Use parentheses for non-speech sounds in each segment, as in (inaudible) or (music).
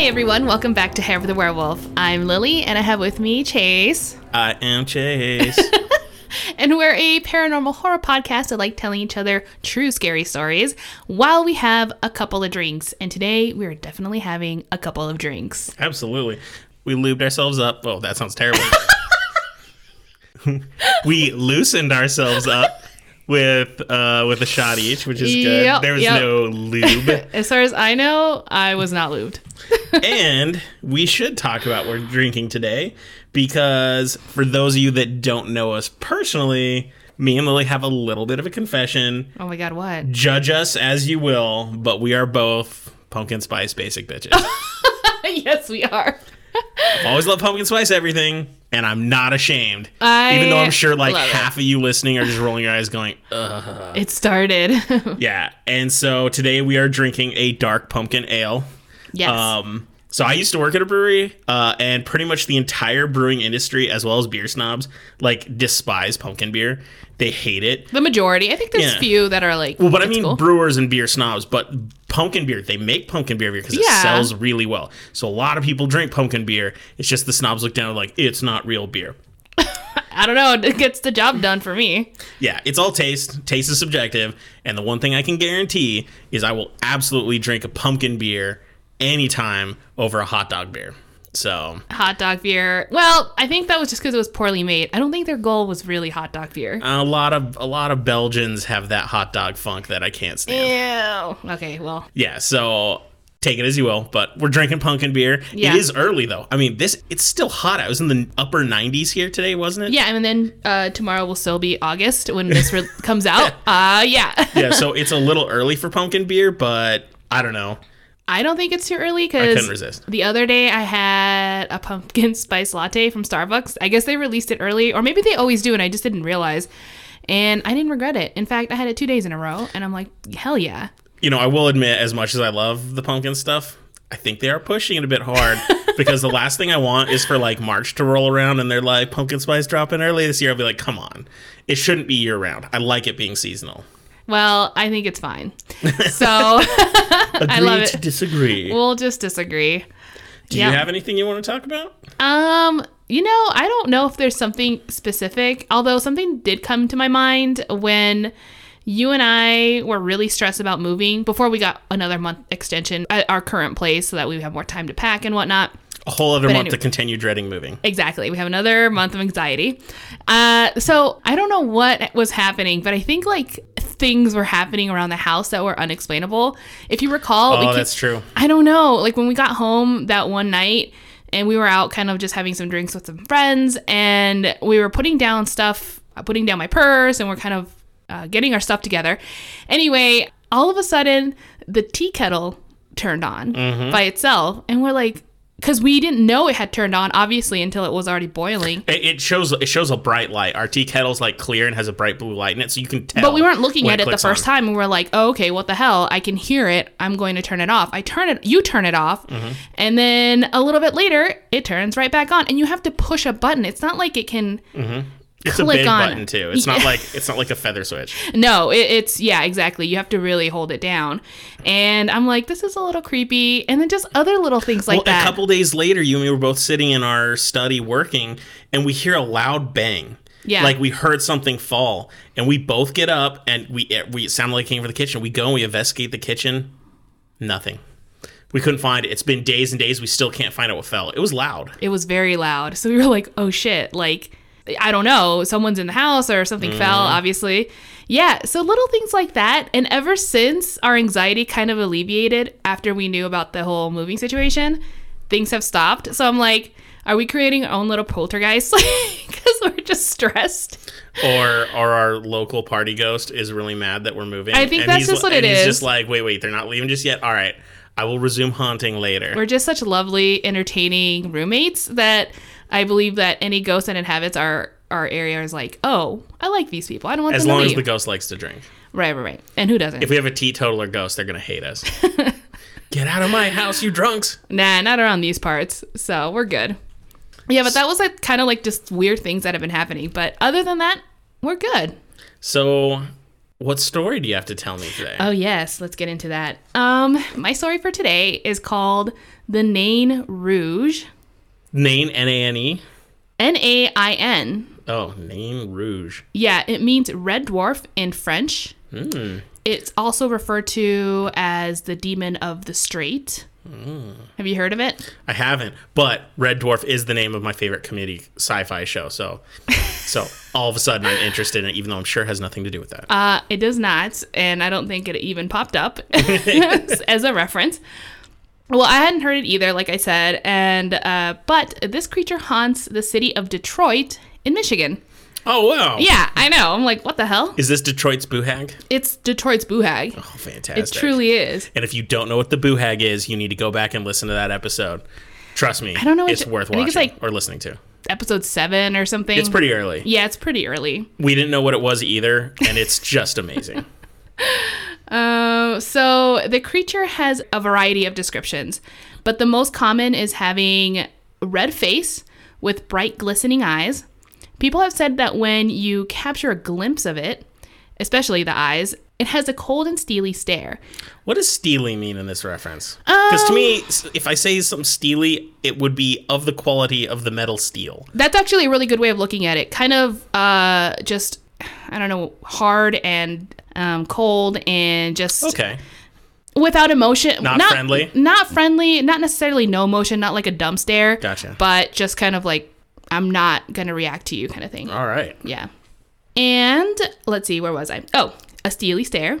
Hi, everyone. Welcome back to Hair of the Werewolf. I'm Lily, and I have with me Chase. I am Chase. (laughs) And we're a paranormal horror podcast that like telling each other true scary stories while we have a couple of drinks. And today we're definitely having a couple of drinks. Absolutely. We lubed ourselves up. Oh, that sounds terrible. (laughs) we loosened ourselves up with uh with a shot each, which is good. Yep, there was yep. no lube. (laughs) As far as I know, I was not lubed. (laughs) and we should talk about what we're drinking today because for those of you that don't know us personally, me and Lily have a little bit of a confession. Oh my god, what? Judge us as you will, but we are both pumpkin spice basic bitches. (laughs) yes, we are. I've always loved pumpkin spice everything, and I'm not ashamed. I Even though I'm sure like love it. half of you listening are just rolling your eyes going, ugh. It started. (laughs) Yeah. And so today we are drinking a dark pumpkin ale. yes. Um so I used to work at a brewery, uh, and pretty much the entire brewing industry, as well as beer snobs, like despise pumpkin beer. They hate it. the majority. I think there's yeah. few that are like. Well, but I mean cool. brewers and beer snobs, but pumpkin beer, they make pumpkin beer because it Yeah. sells really well. So a lot of people drink pumpkin beer. It's just the snobs look down like it's not real beer. (laughs) I don't know. It gets the job done for me. Yeah, it's all taste. Taste is subjective, and the one thing I can guarantee is I will absolutely drink a pumpkin beer anytime over a hot dog beer. So Hot dog beer. Well, I think that was just because it was poorly made. I don't think their goal was really hot dog beer. a lot of a lot of Belgians have that hot dog funk that I can't stand. Ew. Okay, well, Yeah, so take it as you will, but we're drinking pumpkin beer. Yeah. It is early though. I mean, this it's still hot. I was in the upper 90s here today, wasn't it? yeah, and then uh, tomorrow will still be August when this re- comes out. (laughs) Uh, yeah. yeah, so it's a little early for pumpkin beer, but I don't know. I don't think it's too early because the other day I had a pumpkin (laughs) spice latte from Starbucks. I guess they released it early, or maybe they always do, and I just didn't realize. And I didn't regret it. In fact, I had it two days in a row, and I'm like, hell yeah. You know, I will admit, as much as I love the pumpkin stuff, I think they are pushing it a bit hard (laughs) because the last thing I want is for like March to roll around and they're like pumpkin spice dropping early this year. I'll be like, come on, it shouldn't be year round. I like it being seasonal. Well, I think it's fine. (laughs) So (laughs) I love to it. disagree. We'll just disagree. Do yeah. you have anything you want to talk about? Um, you know, I don't know if there's something specific, although something did come to my mind when you and I were really stressed about moving before we got another month extension at our current place so that we have more time to pack and whatnot. A whole other But month anyway. to continue dreading moving. Exactly. We have another month of anxiety. Uh, so I don't know what was happening, but I think like things were happening around the house that were unexplainable. If you recall, Oh, keep- that's true. I don't know. Like when we got home that one night and we were out kind of just having some drinks with some friends and we were putting down stuff, uh, putting down my purse and we're kind of uh, getting our stuff together. Anyway, all of a sudden the tea kettle turned on by itself and we're like, because we didn't know it had turned on, obviously, until it was already boiling. It, it shows it shows a bright light. Our tea kettle's like clear and has a bright blue light in it, so you can tell. But we weren't looking at it the first on. time, and We were like, oh, "Okay, what the hell? I can hear it. I'm going to turn it off." I turn it, you turn it off, Mm-hmm. and then a little bit later, it turns right back on, and you have to push a button. It's not like it can. It's a big on. button too. It's not (laughs) like it's not like a feather switch. No, it, it's yeah, exactly. You have to really hold it down, and I'm like, this is a little creepy, and then just other little things like well, that. a couple days later, you and me were both sitting in our study working, and we hear a loud bang. Yeah. like we heard something fall, and we both get up, and we it, we it sounded like it came from the kitchen. We go and we investigate the kitchen. Nothing. We couldn't find it. It's been days and days. We still can't find out what fell. It was loud. it was very loud. So we were like, oh shit, like, I don't know, someone's in the house or something fell, mm-hmm. obviously. Yeah, so little things like that. And ever since our anxiety kind of alleviated after we knew about the whole moving situation, things have stopped. So I'm like, are we creating our own little poltergeist? (laughs) Because we're just stressed. or or our local party ghost is really mad that we're moving. I think that's he's just what it He's is. just like, wait, wait, they're not leaving just yet. All right, I will resume haunting later. We're just such lovely, entertaining roommates that I believe that any ghost that inhabits our our area is like, oh, I like these people. I don't want as them long to as leave. the ghost likes to drink. right, right, right. And who doesn't? If we have a teetotaler ghost, they're gonna hate us. (laughs) Get out of my house, you drunks! Nah, not around these parts. So we're good. Yeah, but that was like kind of like just weird things that have been happening. But other than that, we're good. So What story do you have to tell me today? Oh yes, let's get into that. Um, my story for today is called "The Nain Rouge." Nain, N A N E. N A I N. Oh, Nain Rouge. Yeah, it means red dwarf in French. It's also referred to as the demon of the strait. Have you heard of it? I haven't, but Red Dwarf is the name of my favorite comedy sci-fi show. So, (laughs) so all of a sudden I'm interested in it, even though I'm sure it has nothing to do with that. Uh, it does not, and I don't think it even popped up (laughs) (laughs) as a reference. Well, I hadn't heard it either, like I said, and uh, but this creature haunts the city of Detroit in Michigan. oh wow! Yeah, I know. I'm like, what the hell? Is this Detroit's Boo Hag? It's Detroit's Boo Hag. Oh, fantastic! it truly is. And if you don't know what the Boo Hag is, you need to go back and listen to that episode. Trust me, I don't know It's to- worth watching it's like- or listening to. Episode seven or something. It's pretty early. Yeah, it's pretty early. We didn't know what it was either, and it's just amazing. (laughs) Uh, so the creature has a variety of descriptions, but the most common is having a red face with bright glistening eyes. People have said that when you capture a glimpse of it, especially the eyes, it has a cold and steely stare. What does steely mean in this reference? Because to me, if I say something steely, it would be of the quality of the metal steel. That's actually a really good way of looking at it. Kind of uh, just, I don't know, hard and um, cold and just Okay. without emotion. Not friendly? Not friendly. Not necessarily no emotion. Not like a dumb stare. Gotcha. But just kind of like I'm not gonna react to you, kind of thing. All right. Yeah. And let's see, where was I? Oh, a steely stare,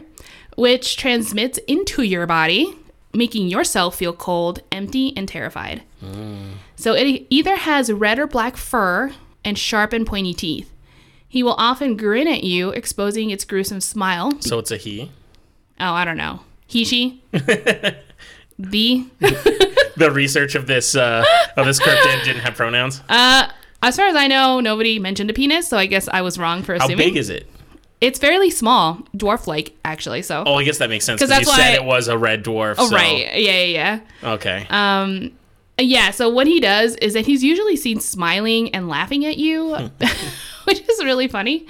which transmits into your body, making yourself feel cold, empty, and terrified. So it either has red or black fur and sharp and pointy teeth. He will often grin at you, exposing its gruesome smile. So it's a he. Oh, I don't know. He, she? (laughs) the? (laughs) The research of this uh, of this cryptid didn't have pronouns. Uh, as far as I know, nobody mentioned a penis, so I guess I was wrong for assuming. How big is it? it's fairly small, dwarf-like, actually. So, Oh, I guess that makes sense because you that's said why- it was a red dwarf. oh so- right, yeah, yeah, Okay. yeah. Um, yeah. So what he does is that he's usually seen smiling and laughing at you, (laughs) (laughs) which is really funny.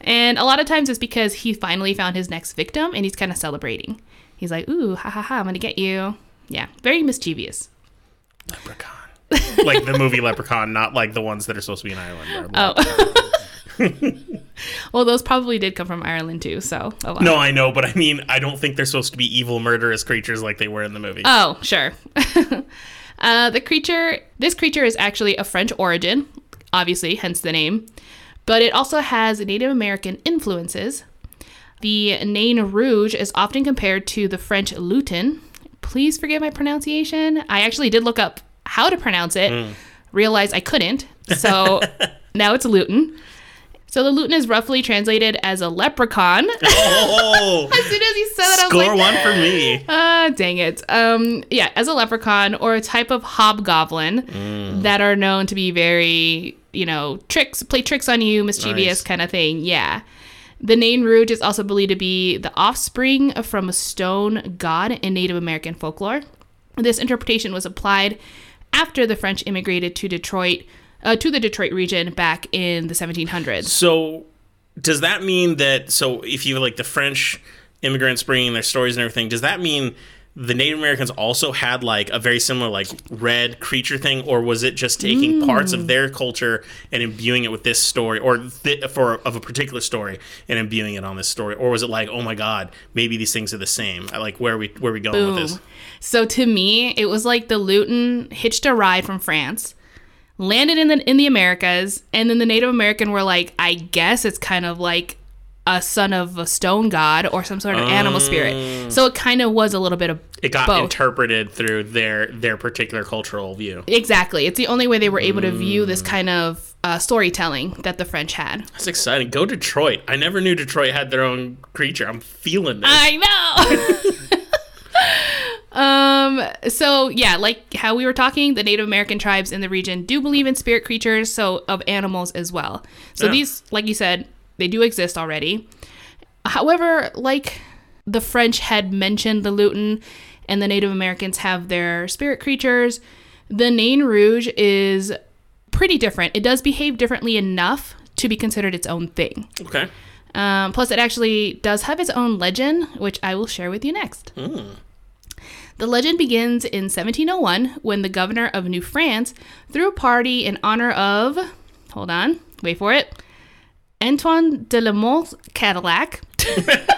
And a lot of times it's because he finally found his next victim, and he's kind of celebrating. He's like, "Ooh, ha ha ha! I'm gonna get you." Yeah, very mischievous. Leprechaun. like the movie Leprechaun, not like the ones that are supposed to be in Ireland. Oh. (laughs) Well, those probably did come from Ireland too. So. No, I know, but I mean, I don't think they're supposed to be evil, murderous creatures like they were in the movie. Oh, sure. (laughs) uh, the creature, this creature is actually of French origin, obviously, hence the name, but it also has Native American influences. The Nain Rouge is often compared to the French lutin. Please forgive my pronunciation. I actually did look up how to pronounce it, hmm. realized I couldn't, so (laughs) now it's lutin. So the lutin is roughly translated as a leprechaun. (laughs) oh, as soon as you said that, I was score like, one for me. (laughs) Ah, dang it. Um, yeah, as a leprechaun or a type of hobgoblin Mm. that are known to be very, you know, tricks, play tricks on you, mischievous Nice. kind of thing. Yeah. The Nain Rouge is also believed to be the offspring from a stone god in Native American folklore. This interpretation was applied after the French immigrated to Detroit, uh, to the Detroit region back in the 1700s. So, does that mean that? So, if you like the French immigrants bringing their stories and everything, does that mean the Native Americans also had like a very similar like red creature thing, or was it just taking parts of their culture and imbuing it with this story, or th- for of a particular story and imbuing it on this story, or was it like, oh my god, maybe these things are the same? I Like, where are we where are we going with this? So to me, it was like the lutin hitched a ride from France, landed in the in the Americas, and then the Native American were like, I guess it's kind of like a son of a stone god or some sort of animal spirit. So it kind of was a little bit of It got both. interpreted through their their particular cultural view. exactly. It's the only way they were able to view this kind of uh, storytelling that the French had. That's exciting. Go Detroit. I never knew Detroit had their own creature. I'm feeling this. I know. (laughs) (laughs) um so yeah like how we were talking the native american tribes in the region do believe in spirit creatures so of animals as well so Yeah. these like you said they do exist already however like the french had mentioned the lutin and the native americans have their spirit creatures the nain rouge is pretty different it does behave differently enough to be considered its own thing okay. Um, plus, it actually does have its own legend, which I will share with you next. The legend begins in 1701 when the governor of New France threw a party in honor of, hold on, wait for it, Antoine de la Mothe Cadillac. (laughs)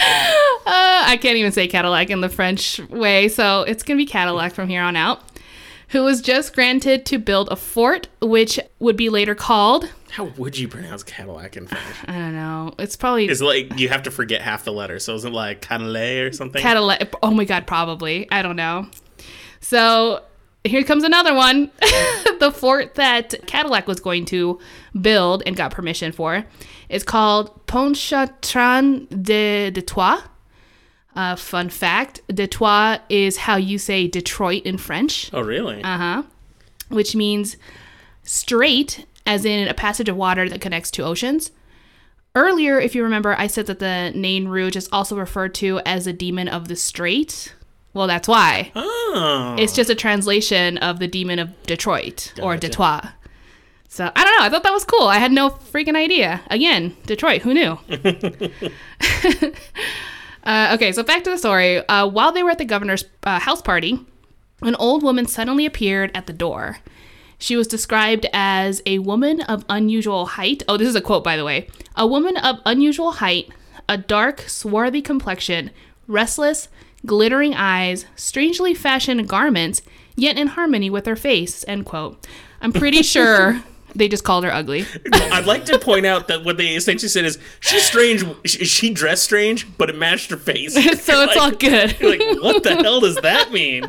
Uh, I can't even say Cadillac in the French way, so it's gonna be Cadillac from here on out. Who was just granted to build a fort, which would be later called, How would you pronounce Cadillac in French? I don't know, it's probably It's like you have to forget half the letter, so is it like Cadillac or something? Cadillac. Oh my god, probably. I don't know. So here comes another one. (laughs) the fort that Cadillac was going to build and got permission for is called Pontchartrain de Detroit. Uh, fun fact Detroit is how you say Detroit in French, oh, really? uh huh, which means strait, as in a passage of water that connects two oceans. Earlier, if you remember, I said that the Nain Rouge is also referred to as a demon of the strait. Well, that's why. oh. It's just a translation of the demon of Detroit or Detroit. So I don't know. I thought that was cool. I had no freaking idea. Again, Detroit. Who knew? (laughs) (laughs) uh, okay, so back to the story. Uh, while they were at the governor's uh, house party, an old woman suddenly appeared at the door. She was described as a woman of unusual height. Oh, this is a quote, by the way. A woman of unusual height, a dark, swarthy complexion, restless, glittering eyes, strangely fashioned garments, yet in harmony with her face. End quote. I'm pretty (laughs) sure they just called her ugly. (laughs) I'd like to point out that what they essentially said is she's strange. She, she dressed strange, but it matched her face. (laughs) so it's Like- all good. Like, what the hell does that mean?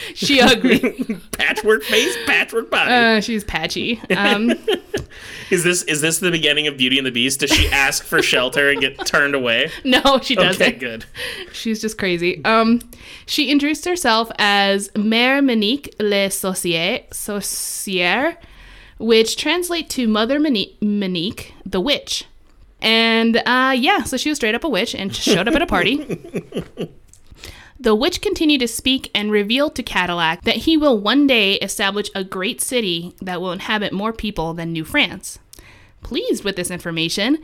(laughs) she ugly. (laughs) Patchwork face, patchwork body. Uh, she's patchy. Um, (laughs) is this is this the beginning of Beauty and the Beast? Does she ask for shelter and get turned away? no, she doesn't. Okay, good. She's just crazy. Um, she introduced herself as Mère Monique Le Saucier, Saucière, which translate to Mother Monique, Monique the witch. And uh, yeah, so she was straight up a witch and showed up at a party. The witch continued to speak and revealed to Cadillac that he will one day establish a great city that will inhabit more people than New France. Pleased with this information,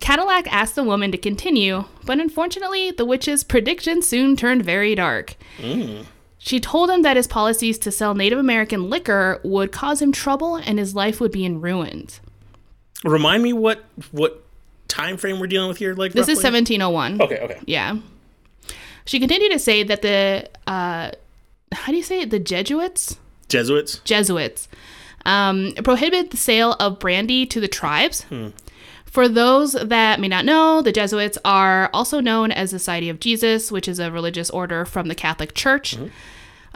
Cadillac asked the woman to continue, but unfortunately, the witch's prediction soon turned very dark. Mm. She told him that his policies to sell Native American liquor would cause him trouble and his life would be in ruins. Remind me what what time frame we're dealing with here. Like This is 1701. Okay, okay. Yeah. She continued to say that the, uh, how do you say it? The Jesuits? Jesuits. Jesuits um, prohibited the sale of brandy to the tribes. For those that may not know, the Jesuits are also known as the Society of Jesus, which is a religious order from the Catholic Church.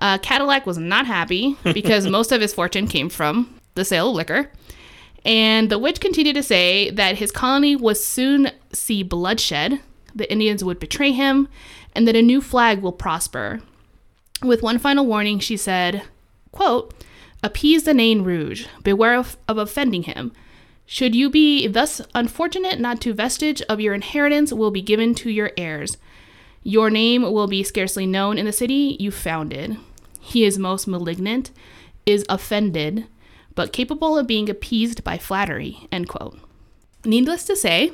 Uh, Cadillac was not happy because (laughs) most of his fortune came from the sale of liquor. And the witch continued to say that his colony would soon see bloodshed, the Indians would betray him, and that a new flag will prosper. With one final warning, she said, quote, Appease the Nain Rouge, beware of, of offending him. Should you be thus unfortunate, not to vestige of your inheritance will be given to your heirs. Your name will be scarcely known in the city you founded. He is most malignant, is offended, but capable of being appeased by flattery. End quote. Needless to say,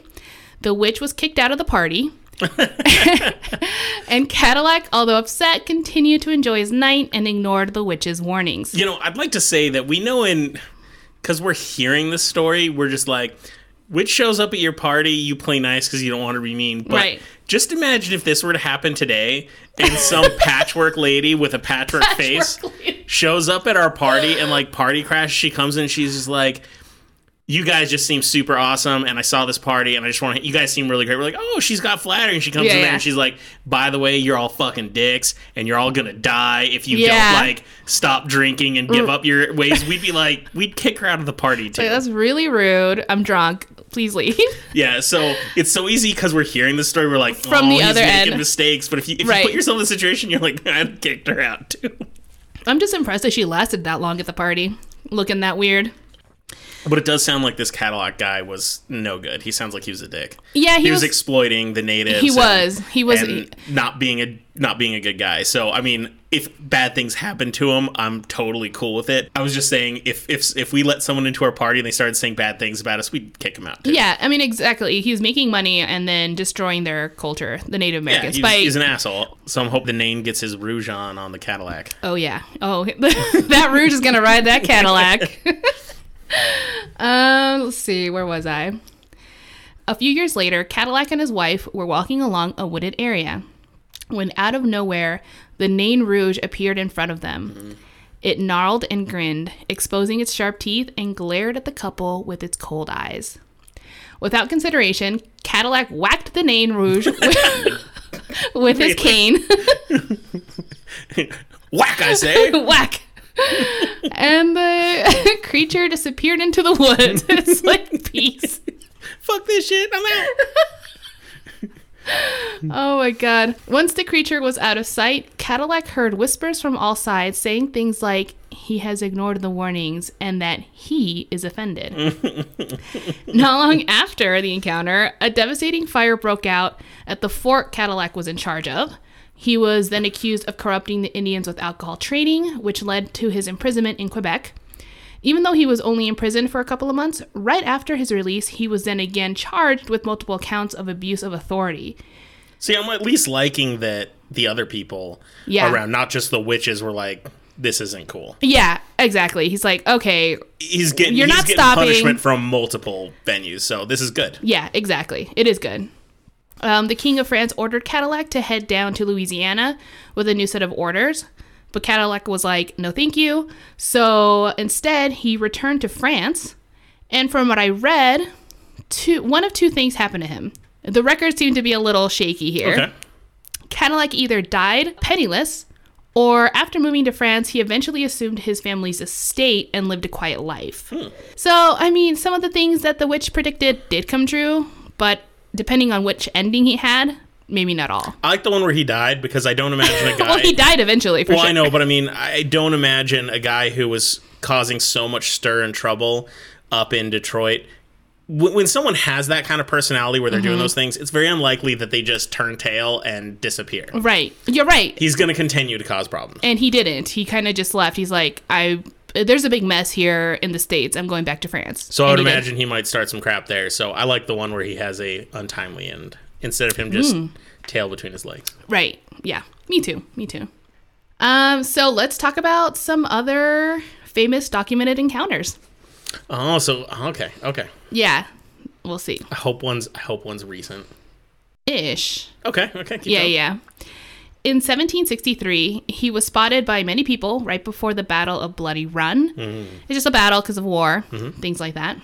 the witch was kicked out of the party. (laughs) and Cadillac, although upset, continued to enjoy his night and ignored the witch's warnings. You know, I'd like to say that we know in because we're hearing this story, we're just like, witch shows up at your party, you play nice because you don't want to be mean. But Right. just imagine if this were to happen today, and some (laughs) patchwork lady with a patchwork, face lady. shows up at our party and like party crash. She comes in, and she's just like. You guys just seem super awesome, and I saw this party, and I just want to. You guys seem really great. We're like, oh, she's got flattery, and she comes Yeah, in there, yeah. and she's like, by the way, you're all fucking dicks, and you're all gonna die if you Yeah. don't like stop drinking and give mm. up your ways. We'd be like, we'd kick her out of the party too. Like, that's really rude. I'm drunk. Please leave. (laughs) yeah, so it's so easy because we're hearing this story. We're like, From oh, the other making end. mistakes. But if you if Right. you put yourself in the situation, you're like, I'd kicked her out too. I'm just impressed that she lasted that long at the party, looking that weird. But it does sound like this Cadillac guy was no good. He sounds like he was a dick. Yeah, he, He, was, was. exploiting the natives. he and- was. He was. and not being a not being a good guy. So I mean, if bad things happen to him, I'm totally cool with it. I was just saying, if if if we let someone into our party and they started saying bad things about us, we'd kick him out. Too. yeah, I mean exactly. He's making money and then destroying their culture, the Native Yeah, Americans. he's, by he's an asshole. So I'm hoping the Nain gets his rouge on on the Cadillac. Oh yeah. Oh, (laughs) that Rouge is gonna ride that Cadillac. (laughs) um, let's see. Where was I? A few years later, Cadillac and his wife were walking along a wooded area when, out of nowhere, the Nain Rouge appeared in front of them. It gnarled and grinned, exposing its sharp teeth, and glared at the couple with its cold eyes. Without consideration, Cadillac whacked the Nain Rouge (laughs) with, with his cane. (laughs) Whack! I say. (laughs) Whack. (laughs) and the (laughs) creature disappeared into the woods. (laughs) It's like peace. Fuck this shit. I'm out. Oh my god. Once the creature was out of sight, Cadillac heard whispers from all sides saying things like he has ignored the warnings and that he is offended. Not long after the encounter, a devastating fire broke out at the fort Cadillac was in charge of. He was then accused of corrupting the Indians with alcohol trading, which led to his imprisonment in Quebec. Even though he was only in prison for a couple of months, right after his release, he was then again charged with multiple counts of abuse of authority. See, I'm at least liking that the other people Yeah. around, not just the witches, were like, "This isn't cool." Yeah, exactly. He's like, okay, He's getting You're he's not getting stopping. punishment from multiple venues, so this is good. yeah, exactly. It is good. Um, the King of France ordered Cadillac to head down to Louisiana with a new set of orders, but Cadillac was like, no, thank you. So instead, he returned to France, and from what I read, two one of two things happened to him. The records seem to be a little shaky here. Okay. Cadillac either died penniless, or after moving to France, he eventually assumed his family's estate and lived a quiet life. So, I mean, some of the things that the witch predicted did come true, but depending on which ending he had, maybe not all. I like the one where he died because I don't imagine a guy. (laughs) well, he died eventually, for Well, sure. I know, but I mean, I don't imagine a guy who was causing so much stir and trouble up in Detroit. When when someone has that kind of personality where they're Mm-hmm. doing those things, it's very unlikely that they just turn tail and disappear. Right. You're right. He's going to continue to cause problems. and he didn't. He kind of just left. He's like, I. There's a big mess here in the states. I'm going back to France. So I would did. imagine he might start some crap there. So I like the one where he has a untimely end instead of him just Hmm. tail between his legs. Right. Yeah. Me too. Me too. Um, so let's talk about some other famous documented encounters. Oh, so okay, okay. Yeah. We'll see. I hope one's I hope one's recent. Ish. Okay, okay. Yeah, going. yeah. In 1763, he was spotted by many people right before the Battle of Bloody Run. It's just a battle because of war, things like that.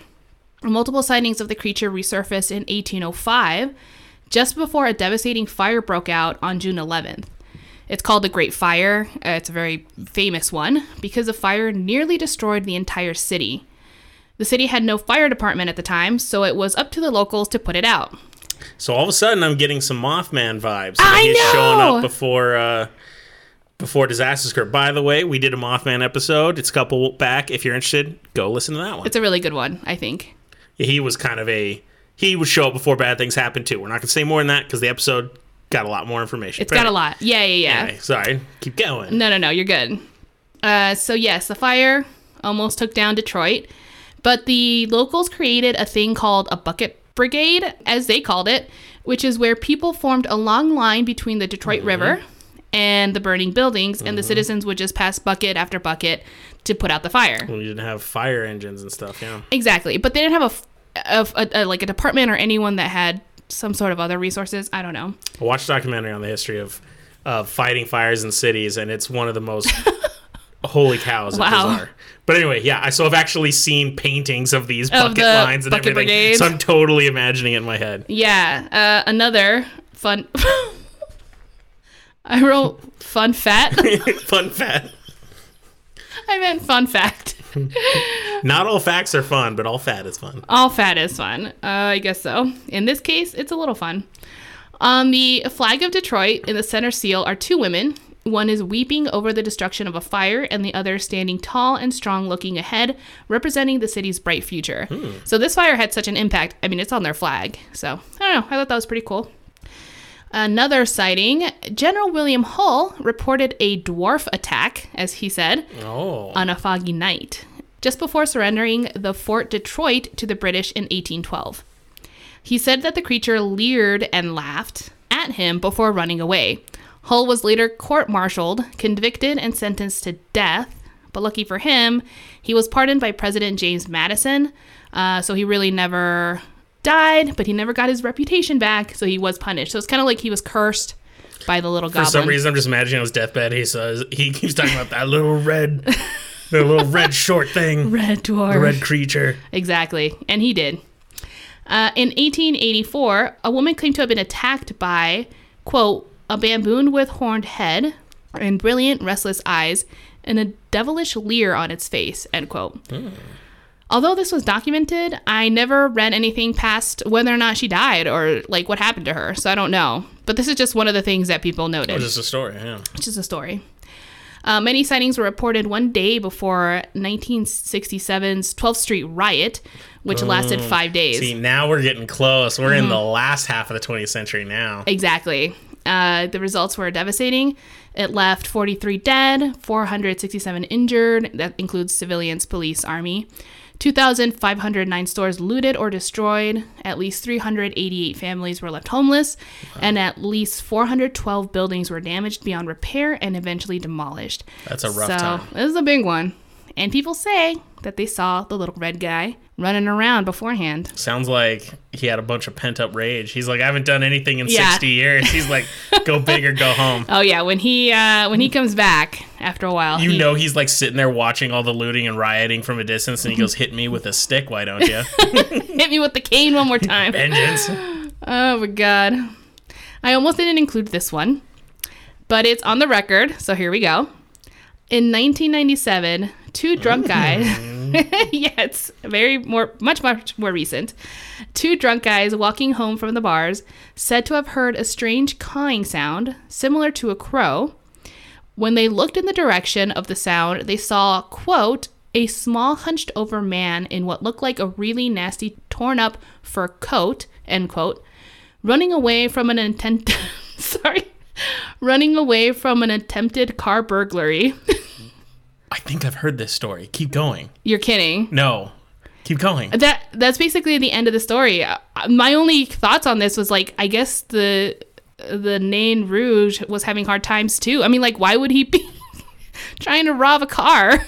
Multiple sightings of the creature resurfaced in 1805, just before a devastating fire broke out on June 11th. It's called the Great Fire. Uh, it's a very famous one because the fire nearly destroyed the entire city. The city had no fire department at the time, so it was up to the locals to put it out. So all of a sudden, I'm getting some Mothman vibes. I he's showing up before uh, before Disaster Skirt. By the way, we did a Mothman episode. It's a couple back. If you're interested, go listen to that one. It's a really good one, I think. he was kind of a he would show up before bad things happen too. We're not gonna say more than that because the episode got a lot more information. It's got a lot. Yeah, yeah, yeah. Anyway, sorry, keep going. No, no, no, you're good. Uh, so, yes, the fire almost took down Detroit, but the locals created a thing called a bucket brigade, as they called it, which is where people formed a long line between the Detroit mm-hmm. River and the burning buildings, and the mm-hmm. citizens would just pass bucket after bucket to put out the fire. When you didn't have fire engines and stuff, yeah. Exactly, but they didn't have a of a, a, like a department or anyone that had some sort of other resources. I don't know. I watched a documentary on the history of of fighting fires in cities, and it's one of the most (laughs) holy cows. Wow. bizarre. But anyway, yeah. I so I've actually seen paintings of these bucket the lines and bucket everything. brigades. So I'm totally imagining it in my head. Yeah, uh, another fun. (laughs) I wrote fun fat. (laughs) fun fat I meant fun fact. (laughs) not all facts are fun, but all fat is fun. All fat is fun. Uh, I guess so. In this case, it's a little fun. On the flag of Detroit, in the center seal, are two women. One is weeping over the destruction of a fire, and the other standing tall and strong looking ahead, representing the city's bright future. Hmm. So this fire had such an impact. I mean, it's on their flag. So I don't know. I thought that was pretty cool. Another sighting General William Hull reported a dwarf attack, as he said, Oh. on a foggy night, just before surrendering the Fort Detroit to the British in 1812. He said that the creature leered and laughed at him before running away. Hull was later court martialed, convicted, and sentenced to death. But lucky for him, he was pardoned by President James Madison. Uh, so he really never died, but he never got his reputation back. So he was punished. So it's kind of like he was cursed by the little For goblin. For some reason, I'm just imagining on his deathbed. He says he keeps talking about that little red, (laughs) the little red short thing, Red dwarf. the red creature. Exactly. And he did. Uh, in 1884, a woman claimed to have been attacked by, quote, a baboon with horned head and brilliant, restless eyes and a devilish leer on its face, end quote. Although this was documented, I never read anything past whether or not she died or like what happened to her, so I don't know. But this is just one of the things that people noted It's just a story. Yeah. which is a story. Uh, many sightings were reported one day before 1967's 12th Street riot, which lasted five days. See, now we're getting close. We're Mm-hmm. in the last half of the 20th century now. Exactly. Uh, the results were devastating. It left 43 dead, 467 injured. That includes civilians, police, army. 2,509 stores looted or destroyed. At least 388 families were left homeless. And at least 412 buildings were damaged beyond repair and eventually demolished. That's a rough so, time. This is a big one. And people say that they saw the little red guy running around beforehand. Sounds like he had a bunch of pent up rage. He's like, I haven't done anything in Yeah. 60 years. He's like, go big or go home. (laughs) Oh yeah, when he uh, when he comes back after a while, You he- know he's like sitting there watching all the looting and rioting from a distance, and he goes, "Hit me with a stick, why don't you?" (laughs) hit me with the cane one more time. (laughs) Vengeance. (gasps) oh my god, I almost didn't include this one, but it's on the record, so here we go. In 1997, two drunk (laughs) guys. Mm-hmm. (laughs) yeah, it's very more, much, much more recent. Two drunk guys walking home from the bars said to have heard a strange cawing sound similar to a crow. When they looked in the direction of the sound, they saw, quote, a small hunched over man in what looked like a really nasty torn up fur coat, end quote, running away from an intent (laughs) sorry, running away from an attempted car burglary. I think I've heard this story. Keep going. You're kidding. No, keep going. That that's basically the end of the story. Uh, My only thoughts on this was like I guess the the Nain Rouge was having hard times too. I mean like why would he be (laughs) trying to rob a car?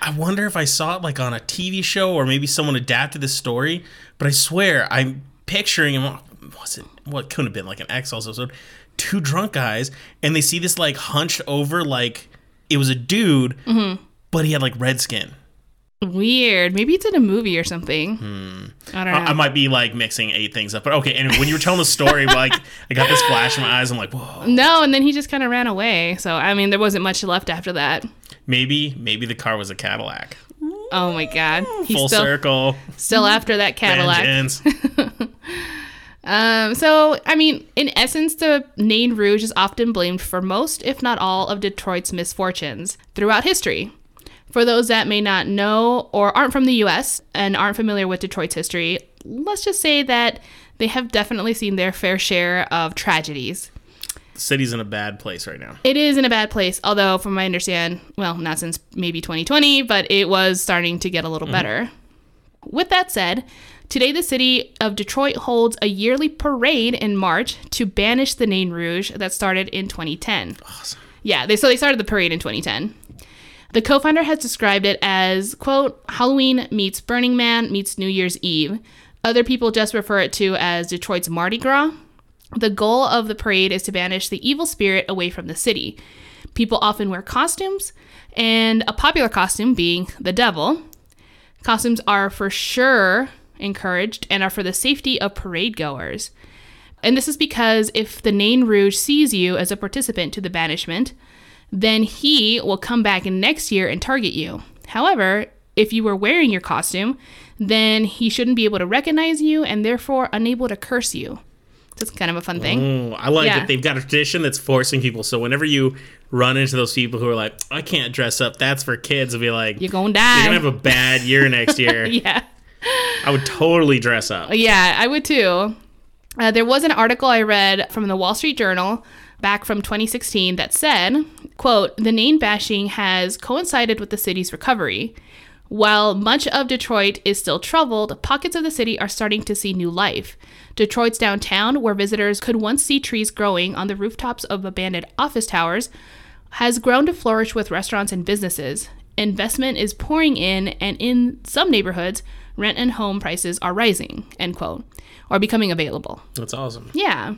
I wonder if I saw it like on a TV show or maybe someone adapted the story. But I swear, I'm picturing him. Was it what couldn't have been like an X episode? Two drunk guys, and they see this like hunched over like it was a dude, mm-hmm. but he had like red skin. Weird. Maybe it's in a movie or something. Hmm. I don't know. I, I might be like mixing eight things up, but okay. Anyway, when you were telling the story, like I got this flash in my eyes. I'm like, whoa. no, and then he just kind of ran away. So I mean, there wasn't much left after that. Maybe, maybe the car was a Cadillac. Oh my god, he's Full still circle. still after that Cadillac. (laughs) Um, so, I mean, in essence, the Nain Rouge is often blamed for most, if not all, of Detroit's misfortunes throughout history. For those that may not know or aren't from the US and aren't familiar with Detroit's history, let's just say that they have definitely seen their fair share of tragedies. The city's in a bad place right now. It is in a bad place, although, from my understand, well, not since maybe 2020, but it was starting to get a little better. With that said, today the city of Detroit holds a yearly parade in March to banish the Nain Rouge that started in 2010. Awesome. Yeah, they so they started the parade in 2010. The co-founder has described it as quote Halloween meets Burning Man meets New Year's Eve. Other people just refer it to as Detroit's Mardi Gras. The goal of the parade is to banish the evil spirit away from the city. People often wear costumes, and a popular costume being the devil. Costumes are for sure encouraged and are for the safety of parade goers. And this is because if the Nain Rouge sees you as a participant to the banishment, then he will come back next year and target you. However, if you were wearing your costume, then he shouldn't be able to recognize you and therefore unable to curse you. So it's kind of a fun thing. I like Yeah. that they've got a tradition that's forcing people. So whenever you run into those people who are like, I can't dress up, that's for kids, I'll be like, You're gonna die. you're gonna have a bad year next (laughs) year. yeah. I would totally dress up. Yeah, I would too. Uh, there was an article I read from the Wall Street Journal back from 2016 that said, quote, the name bashing has coincided with the city's recovery. While much of Detroit is still troubled, pockets of the city are starting to see new life. Detroit's downtown, where visitors could once see trees growing on the rooftops of abandoned office towers, has grown to flourish with restaurants and businesses. Investment is pouring in, and in some neighborhoods, rent and home prices are rising, end quote, or becoming available. That's awesome. Yeah.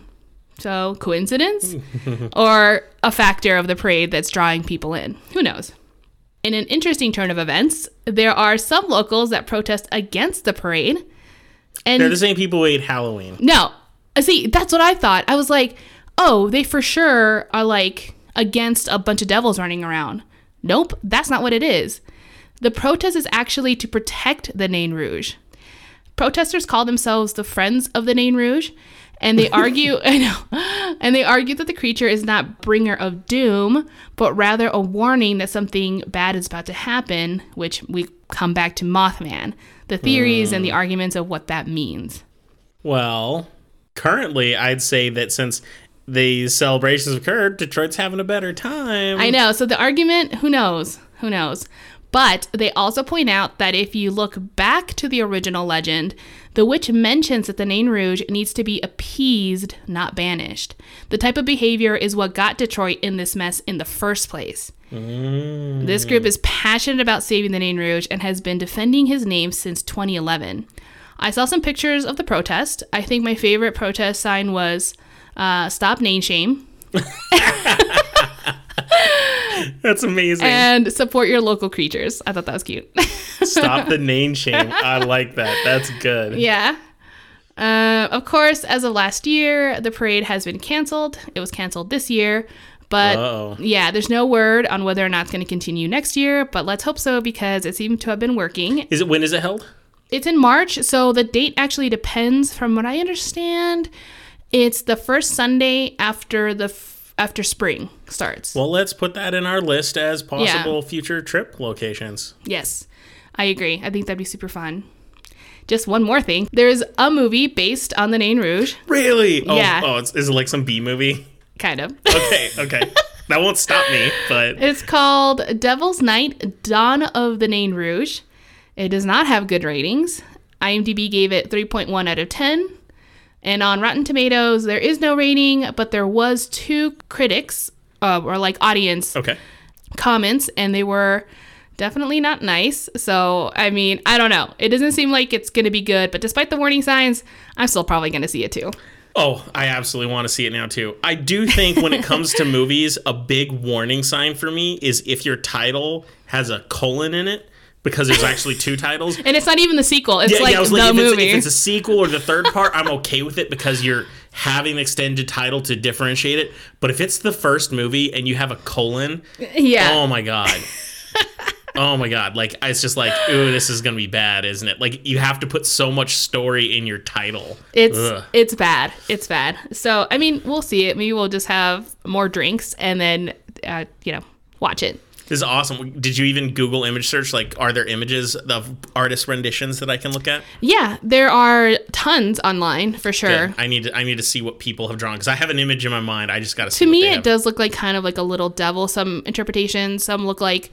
So, coincidence? (laughs) or a factor of the parade that's drawing people in? Who knows? In an interesting turn of events, there are some locals that protest against the parade. And They're the same people who ate Halloween. no. See, that's what I thought. I was like, oh, they for sure are like against a bunch of devils running around. Nope, that's not what it is. The protest is actually to protect the Nain Rouge. Protesters call themselves the Friends of the Nain Rouge, and they argue, (laughs) I know, and they argue that the creature is not bringer of doom, but rather a warning that something bad is about to happen, which we come back to Mothman, the theories and the hmm. arguments of what that means. Well, currently, I'd say that since these celebrations occurred, Detroit's having a better time. I know. So the argument, who knows? Who knows? But they also point out that if you look back to the original legend, the witch mentions that the Nain Rouge needs to be appeased, not banished. The type of behavior is what got Detroit in this mess in the first place. This group is passionate about saving the Nain Rouge and has been defending his name since 2011. I saw some pictures of the protest. I think my favorite protest sign was uh, "Stop Name Shame" That's amazing. and "Support your local creatures." I thought that was cute. Stop the (laughs) name shame. I like that. That's good. yeah. Uh, of course, as of last year, the parade has been canceled. It was canceled this year, but Uh-oh. yeah, there's no word on whether or not it's going to continue next year. But let's hope so because it seemed to have been working. Is it when is it held? It's in March, so the date actually depends. From what I understand, it's the first Sunday after the f- after spring starts. Well, let's put that in our list as possible future trip locations. Yes, I agree. I think that'd be super fun. Just one more thing. There's a movie based on the Nain Rouge, Really? Oh, Yeah. Oh, it's, is it like some B movie? kind of. Okay, (laughs) okay. that won't stop me, but it's called Devil's Night Dawn of the Nain Rouge. It does not have good ratings. IMDb gave it 3.1 out of 10. And on Rotten Tomatoes, there is no rating, but there was two critics uh, or like audience okay. comments, and they were definitely not nice. So, I mean, I don't know. It doesn't seem like it's going to be good, but despite the warning signs, I'm still probably going to see it too. Oh, I absolutely want to see it now too. I do think when it comes to (laughs) movies, a big warning sign for me is if your title has a colon in it because there's actually two titles. And it's not even the sequel, it's Yeah, like yeah, I was the like, if it's, movie. if it's a sequel or the third part, I'm okay with it because you're having the extended title to differentiate it. But if it's the first movie and you have a colon, yeah. oh my god. Oh my god! Like it's just like, ooh, this is gonna be bad, isn't it? Like you have to put so much story in your title. It's Ugh. it's bad. It's bad. So I mean, we'll see it. Maybe we'll just have more drinks and then, uh, you know, watch it. This is awesome. Did you even Google image search? Like, are there images of artist renditions that I can look at? Yeah, there are tons online for sure. Good. I need to, I need to see what people have drawn because I have an image in my mind. I just got to see. To me, it have. does look like kind of like a little devil. Some interpretations, some look like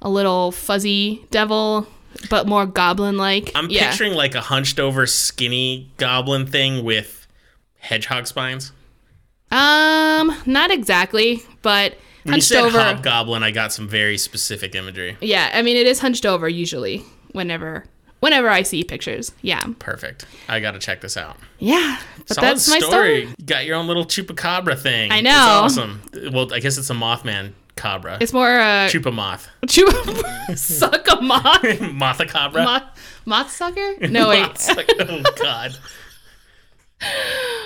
a little fuzzy devil, but more goblin-like. I'm yeah. picturing like a hunched over, skinny goblin thing with hedgehog spines. Um, not exactly, but When you hunched said over. hobgoblin, I got some very specific imagery. Yeah, I mean it is hunched over usually. Whenever, whenever I see pictures, yeah, Perfect. I got to check this out. yeah. But Solid that's my story. story. You got your own little chupacabra thing. I It's know. awesome. Well, I guess it's a Mothman cabra. It's more uh, Chupa moth. chew (laughs) suck a moth. (laughs) Motha cabra. moth, moth sucker? No wait. (laughs) Moth's like, oh god.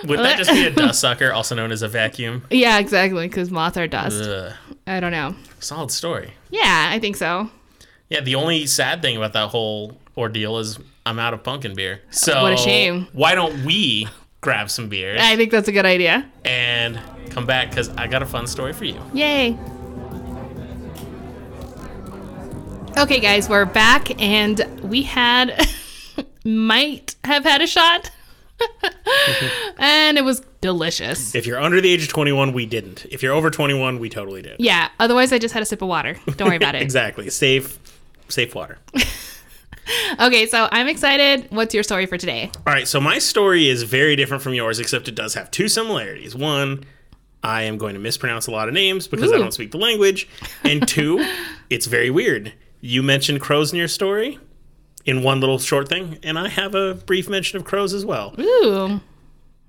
Would that just be a dust (laughs) sucker, also known as a vacuum? yeah, exactly. Because moth are dust. Ugh. I don't know. Solid story. Yeah, I think so. Yeah, the only sad thing about that whole ordeal is I'm out of pumpkin beer. So What a shame. Why don't we grab some beers, I think that's a good idea. and come back because I got a fun story for you. Yay. Okay, guys, we're back, and we had, (laughs) might have had a shot, (laughs) and it was delicious. If you're under the age of 21, we didn't. If you're over 21, we totally did. Yeah, otherwise, I just had a sip of water. Don't worry about it. (laughs) Exactly. Safe, safe water. (laughs) Okay, so I'm excited. What's your story for today? All right, so my story is very different from yours, except it does have two similarities. One, I am going to mispronounce a lot of names because I don't speak the language. And two, it's very weird. You mentioned crows in your story in one little short thing, and I have a brief mention of crows as well. Ooh.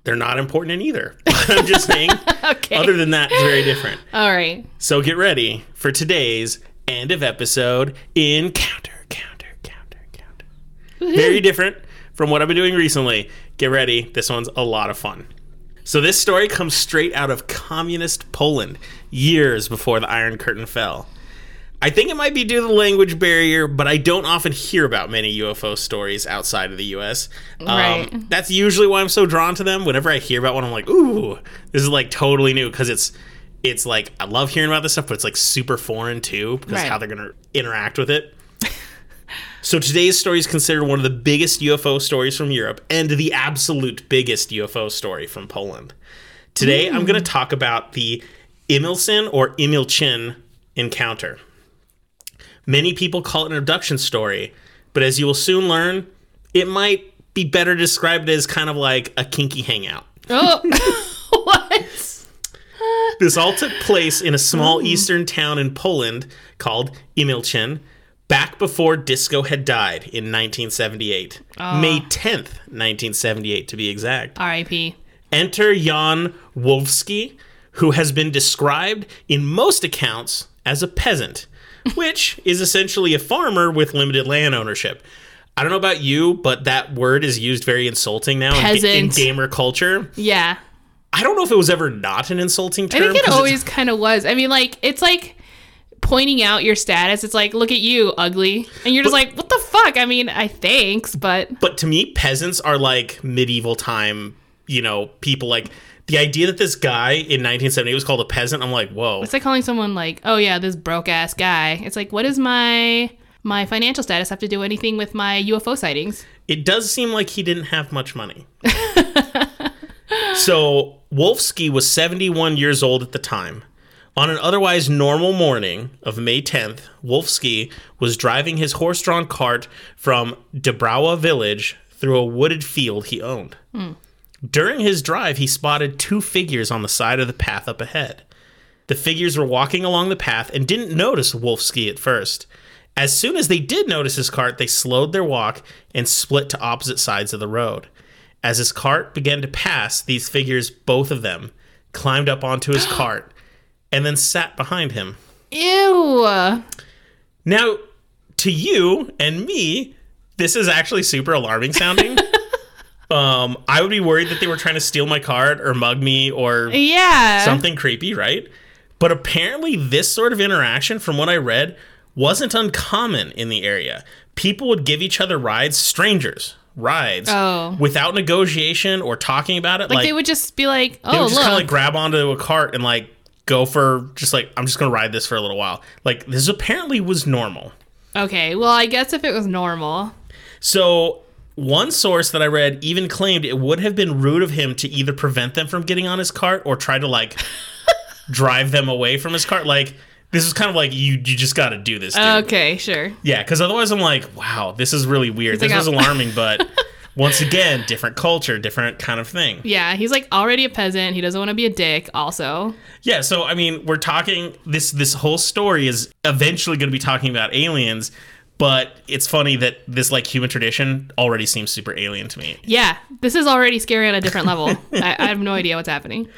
They're not important in either. (laughs) I'm just saying, (laughs) Okay. other than that, it's very different. All right. So get ready for today's end of episode encounter, counter, counter, counter. Very different from what I've been doing recently. Get ready. This one's a lot of fun. So this story comes straight out of communist Poland, years before the Iron Curtain fell. I think it might be due to the language barrier, but I don't often hear about many UFO stories outside of the US. Um, Right. That's usually why I'm so drawn to them. Whenever I hear about one, I'm like, ooh, this is like totally new because it's it's like I love hearing about this stuff, but it's like super foreign too because Right. how they're gonna interact with it. So today's story is considered one of the biggest UFO stories from Europe and the absolute biggest UFO story from Poland. Today I'm going to talk about the Imilsin or Imilchin encounter. Many people call it an abduction story, but as you will soon learn, it might be better described as kind of like a kinky hangout. Oh, (laughs) (laughs) what? This all took place in a small hmm. eastern town in Poland called Emilcin back before disco had died in 1978. Ah. May 10th, 1978 to be exact. R.I.P. Enter Jan Wolfsky, who has been described in most accounts as a peasant, which is essentially a farmer with limited land ownership. I don't know about you, but that word is used very insulting now in, in gamer culture. Yeah. I don't know if it was ever not an insulting term. I think it always kind of was. I mean, like, it's like pointing out your status. It's like, look at you, ugly. And you're just like, what the fuck? I mean, I thanks, but But to me, peasants are like medieval time, you know, people like the idea that this guy in 1970 was called a peasant. I'm like, whoa. it's like calling someone like, oh yeah, this broke ass guy. It's like, what does my my financial status have to do anything with my UFO sightings? It does seem like he didn't have much money. (laughs) so Wolfsky was 71 years old at the time. On an otherwise normal morning of May 10th, Wolfsky was driving his horse drawn cart from Debrawa village through a wooded field he owned. Hmm. During his drive, he spotted two figures on the side of the path up ahead. The figures were walking along the path and didn't notice Wolfsky at first. As soon as they did notice his cart, they slowed their walk and split to opposite sides of the road. As his cart began to pass, these figures, both of them, climbed up onto his (gasps) cart and then sat behind him. Ew. Now, to you and me, this is actually super alarming sounding. (laughs) um, I would be worried that they were trying to steal my card or mug me or Yeah. something creepy, right? But apparently, this sort of interaction, from what I read, wasn't uncommon in the area. People would give each other rides, strangers rides, Oh. without negotiation or talking about it. Like, Like, they would just be like, they oh, would just kind of like grab onto a cart and like go for just like I'm just gonna ride this for a little while. Like this apparently was normal. okay, well, I guess if it was normal. So one source that I read even claimed it would have been rude of him to either prevent them from getting on his cart or try to like (laughs) drive them away from his cart. Like this is kind of like you you just got to do this. Dude. Okay, sure. Yeah, because otherwise I'm like, wow, this is really weird. He's this like, was "Oh." alarming, but (laughs) once again, different culture, different kind of thing. Yeah, he's like already a peasant. He doesn't want to be a dick, also. Yeah, so I mean, we're talking this this whole story is eventually going to be talking about aliens, but it's funny that this like human tradition already seems super alien to me. Yeah, this is already scary on a different level. (laughs) I, I have no idea what's happening.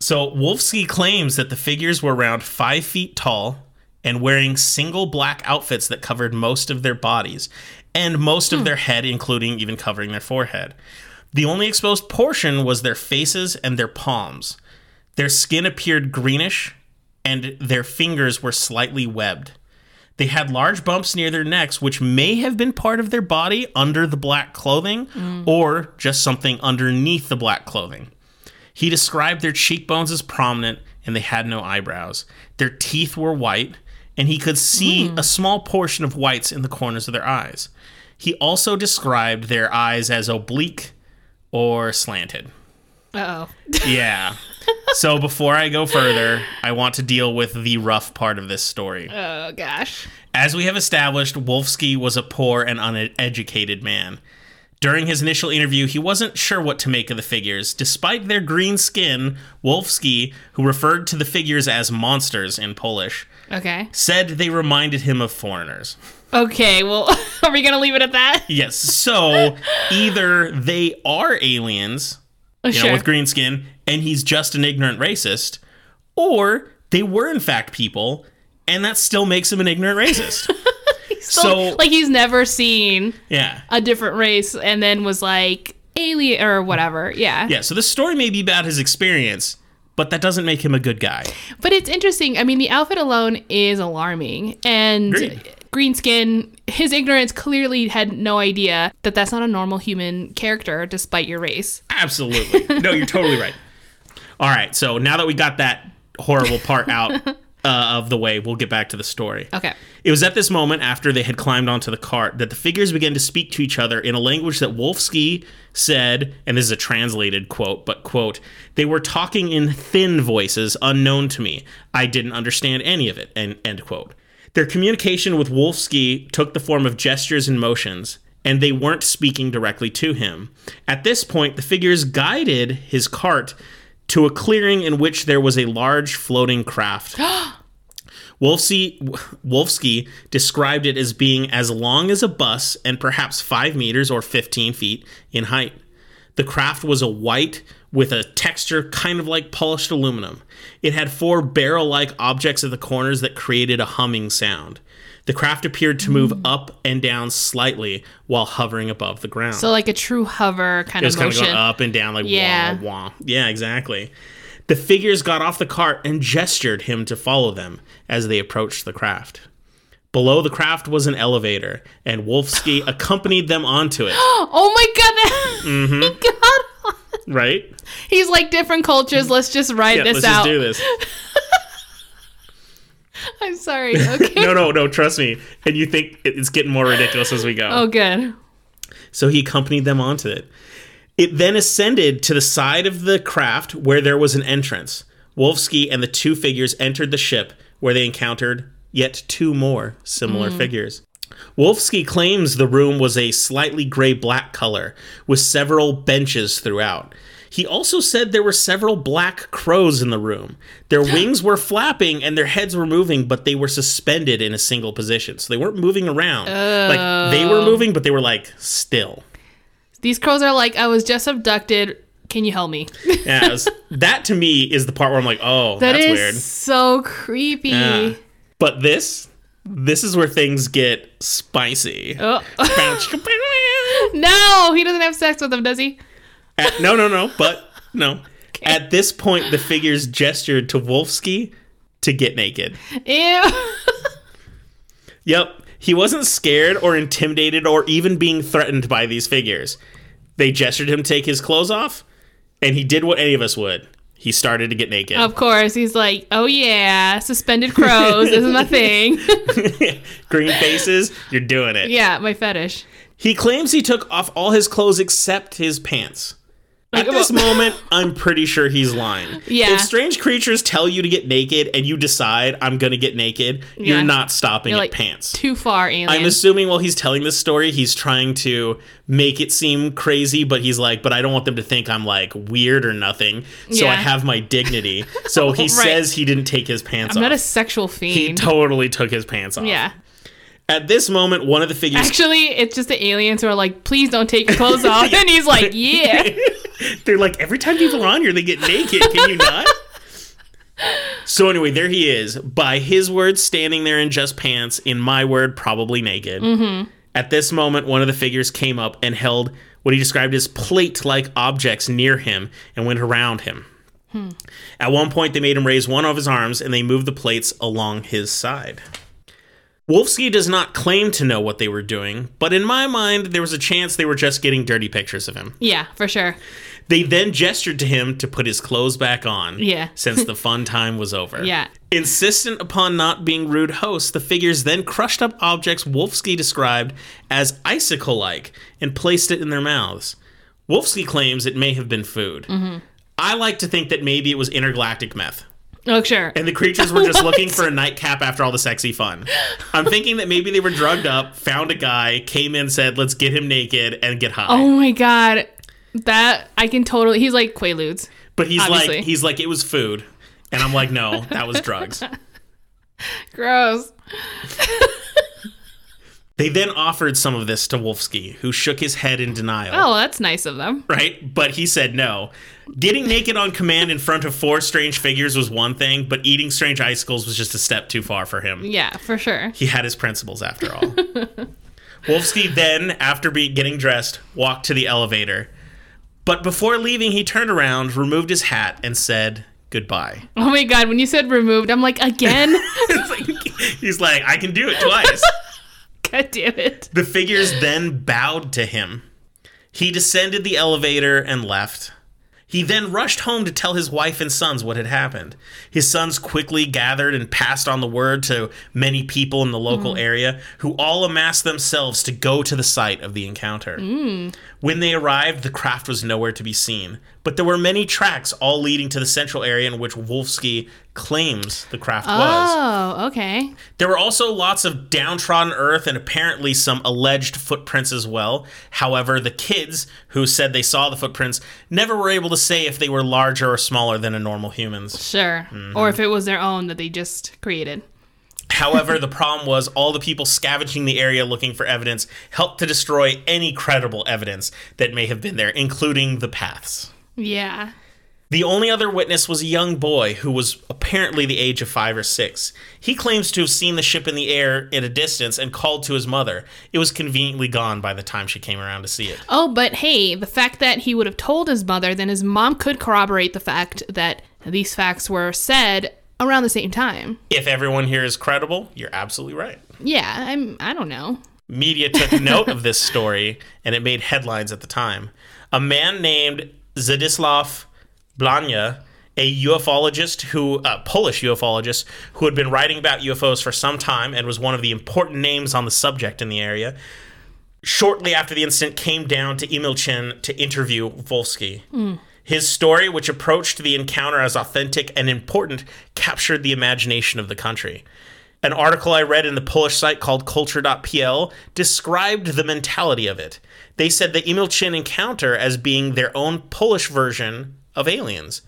So Wolfsky claims that the figures were around five feet tall and wearing single black outfits that covered most of their bodies and most of hmm. their head, including even covering their forehead. The only exposed portion was their faces and their palms. Their skin appeared greenish, and their fingers were slightly webbed. They had large bumps near their necks, which may have been part of their body under the black clothing mm. or just something underneath the black clothing. He described their cheekbones as prominent and they had no eyebrows. Their teeth were white, and he could see mm. a small portion of whites in the corners of their eyes. He also described their eyes as oblique or slanted. Oh. Yeah. so before I go further, I want to deal with the rough part of this story. Oh gosh. As we have established, Wolfsky was a poor and uneducated man. During his initial interview, he wasn't sure what to make of the figures. Despite their green skin, Wolfsky, who referred to the figures as monsters in Polish, Okay. said they reminded him of foreigners. Okay. Well, (laughs) are we gonna leave it at that? Yes, so either they are aliens, Oh, you sure. know, with green skin, and he's just an ignorant racist, or they were in fact people, and that still makes him an ignorant racist. (laughs) so, so- like he's never seen yeah. a different race, and then was like alien or whatever. Yeah. Yeah, so this story may be about his experience, but that doesn't make him a good guy. But it's interesting. I mean, the outfit alone is alarming, and Agreed. Green skin. His ignorance clearly had no idea that that's not a normal human character, despite your race. Absolutely. No, you're totally right. (laughs) All right, so now that we got that horrible part out (laughs) uh, of the way, we'll get back to the story. Okay. It was at this moment, after they had climbed onto the cart, that the figures began to speak to each other in a language that Wolfsky said, and this is a translated quote, but quote, they were talking in thin voices unknown to me. I didn't understand any of it, end, end quote. Their communication with Wolfsky took the form of gestures and motions, and they weren't speaking directly to him. At this point, the figures guided his cart to a clearing in which there was a large floating craft. (gasps) Wolfsky, Wolfsky described it as being as long as a bus and perhaps 5 meters or 15 feet in height. The craft was a white with a texture kind of like polished aluminum. It had four barrel like objects at the corners that created a humming sound. The craft appeared to move up and down slightly while hovering above the ground. So like a true hover kind It was of kind of going up and down, like Yeah. wah wah. Yeah, exactly. The figures got off the cart and gestured him to follow them as they approached the craft. Below the craft was an elevator, and Wolfsky (gasps) accompanied them onto it. (gasps) oh my god! Mm-hmm. (laughs) He got on. Right? He's like different cultures. Let's just write Yeah, this let's out. just do this. (laughs) I'm sorry. Okay. No, no, no. Trust me. And you think it's getting more ridiculous as we go. Oh, good. So he accompanied them onto it. It then ascended to the side of the craft where there was an entrance. Wolfsky and the two figures entered the ship where they encountered yet two more similar mm. figures. Wolfsky claims the room was a slightly gray black color with several benches throughout. He also said there were several black crows in the room. Their (gasps) wings were flapping and their heads were moving, but they were suspended in a single position. So they weren't moving around. Like they were oh. moving, but they were like still. These crows are like, I was just abducted. Can you help me? (laughs) Yeah, was- that to me is the part where I'm like, oh, That that's is weird. so creepy. Yeah. But this, this is where things get spicy. Oh. (laughs) No, he doesn't have sex with them, does he? At- no, no, no. But (laughs) no. At this point, the figures gestured to Wolfsky to get naked. Ew. (laughs) Yep. He wasn't scared or intimidated or even being threatened by these figures. They gestured him to take his clothes off, and he did what any of us would. He started to get naked. of course, he's like, oh yeah, suspended crows. this is my thing. (laughs) Green faces, you're doing it. yeah, my fetish. He claims he took off all his clothes except his pants. At this moment, I'm pretty sure he's lying. Yeah. If strange creatures tell you to get naked and you decide I'm gonna get naked, Yeah. you're not stopping You're at like pants. too far, alien. I'm assuming while he's telling this story, he's trying to make it seem crazy, but he's like, but I don't want them to think I'm like weird or nothing. So I have my dignity. So (laughs) he Right. says he didn't take his pants I'm off. not a sexual fiend. he totally took his pants off. yeah. At this moment, one of the figures Actually, it's just the aliens who are like, please don't take your clothes (laughs) off. And he's like, (laughs) yeah. They're like, every time people are on here, they get naked. Can you not? so anyway, there he is. By his words, standing there in just pants. In my word, probably naked. Mm-hmm. At this moment, one of the figures came up and held what he described as plate-like objects near him and went around him. At one point, they made him raise one of his arms and they moved the plates along his side. Wolfsky does not claim to know what they were doing, but in my mind, there was a chance they were just getting dirty pictures of him. Yeah, for sure. They then gestured to him to put his clothes back on. Yeah. (laughs) since the fun time was over. Yeah. Insistent upon not being rude hosts, the figures then crushed up objects Wolfsky described as icicle like and placed it in their mouths. Wolfsky claims it may have been food. Mm-hmm. I like to think that maybe it was intergalactic meth. Oh, sure. And the creatures were just looking for a (laughs) (laughs) nightcap after all the sexy fun. I'm thinking that maybe they were drugged up, found a guy, came in, said, let's get him naked and get high. oh my god. That I can totally he's like Quaaludes. but he's obviously. like, he's like, it was food. And I'm like, no, that was drugs. (laughs) Gross. They then offered some of this to Wolfsky, who shook his head in denial. Oh, that's nice of them. Right? But he said no. Getting naked on command in front of four strange figures was one thing, but eating strange icicles was just a step too far for him. Yeah, for sure. He had his principles after all. (laughs) Wolfsky then, after be- getting dressed, walked to the elevator. But before leaving, he turned around, removed his hat, and said goodbye. Oh my god, when you said removed, I'm like, again? (laughs) It's like- he's like, I can do it twice. (laughs) (laughs) god damn it. The figures then bowed to him. He descended the elevator and left. He then rushed home to tell his wife and sons what had happened. His sons quickly gathered and passed on the word to many people in the local mm. area, who all amassed themselves to go to the site of the encounter. Mm. When they arrived, the craft was nowhere to be seen, but there were many tracks all leading to the central area in which Wolfsky claims the craft was. Oh, okay. There were also lots of downtrodden earth and apparently some alleged footprints as well. However, the kids who said they saw the footprints never were able to say if they were larger or smaller than a normal human's. Sure. Mm-hmm. Or if it was their own that they just created. However, the problem was all the people scavenging the area looking for evidence helped to destroy any credible evidence that may have been there, including the paths. Yeah. The only other witness was a young boy who was apparently the age of five or six. He claims to have seen the ship in the air at a distance and called to his mother. It was conveniently gone by the time she came around to see it. Oh, but hey, the fact that he would have told his mother, then his mom could corroborate the fact that these facts were said around the same time. If everyone here is credible, you're absolutely right. Yeah, I'm I don't know. Media took (laughs) note of this story and it made headlines at the time. A man named Zadislav Blania, a ufologist who, a Polish ufologist who had been writing about UFOs for some time and was one of the important names on the subject in the area, shortly after the incident came down to Emilcin to interview Volsky. Hmm. His story, which approached the encounter as authentic and important, captured the imagination of the country. An article I read in the Polish site called culture.pl described the mentality of it. They said the Emilcin encounter as being their own Polish version of aliens.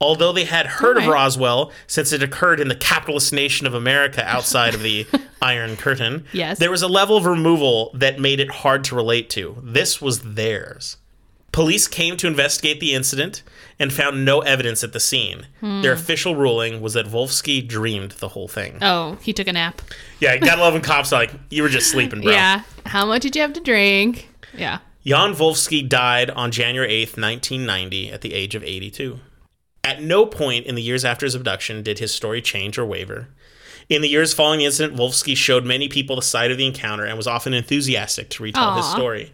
Although they had heard of Roswell since it occurred in the capitalist nation of America outside of the (laughs) Iron Curtain, Yes. there was a level of removal that made it hard to relate to. This was theirs. Police came to investigate the incident and found no evidence at the scene. Hmm. Their official ruling was that Wolfsky dreamed the whole thing. Oh, he took a nap. Yeah, gotta love when cops are like, you were just (laughs) sleeping, bro. Yeah. How much did you have to drink? Yeah. Jan Wolfsky died on January 8th, 1990, at the age of 82. At no point in the years after his abduction did his story change or waver. In the years following the incident, Wolfsky showed many people the site of the encounter and was often enthusiastic to retell his story.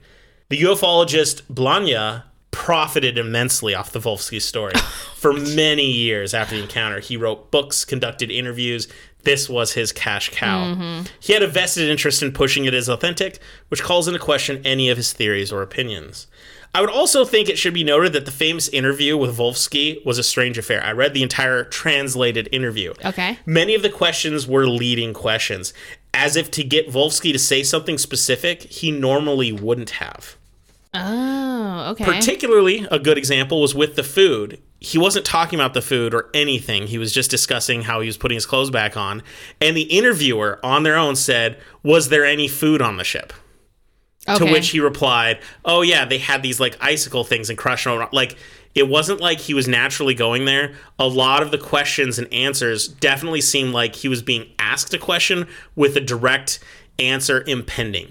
The ufologist Blania profited immensely off the Wolfsky story. (laughs) For many years after the encounter, he wrote books, conducted interviews. This was his cash cow. Mm-hmm. He had a vested interest in pushing it as authentic, which calls into question any of his theories or opinions. I would also think it should be noted that the famous interview with Wolfsky was a strange affair. I read the entire translated interview. Okay. Many of the questions were leading questions, as if to get Wolfsky to say something specific he normally wouldn't have. Oh, okay. Particularly, a good example was with the food. He wasn't talking about the food or anything. He was just discussing how he was putting his clothes back on. And the interviewer, on their own, said, Was there any food on the ship? okay. To which he replied, "Oh yeah, they had these like icicle things and crushed them. Like it wasn't like he was naturally going there. A lot of the questions and answers definitely seemed like he was being asked a question with a direct answer impending.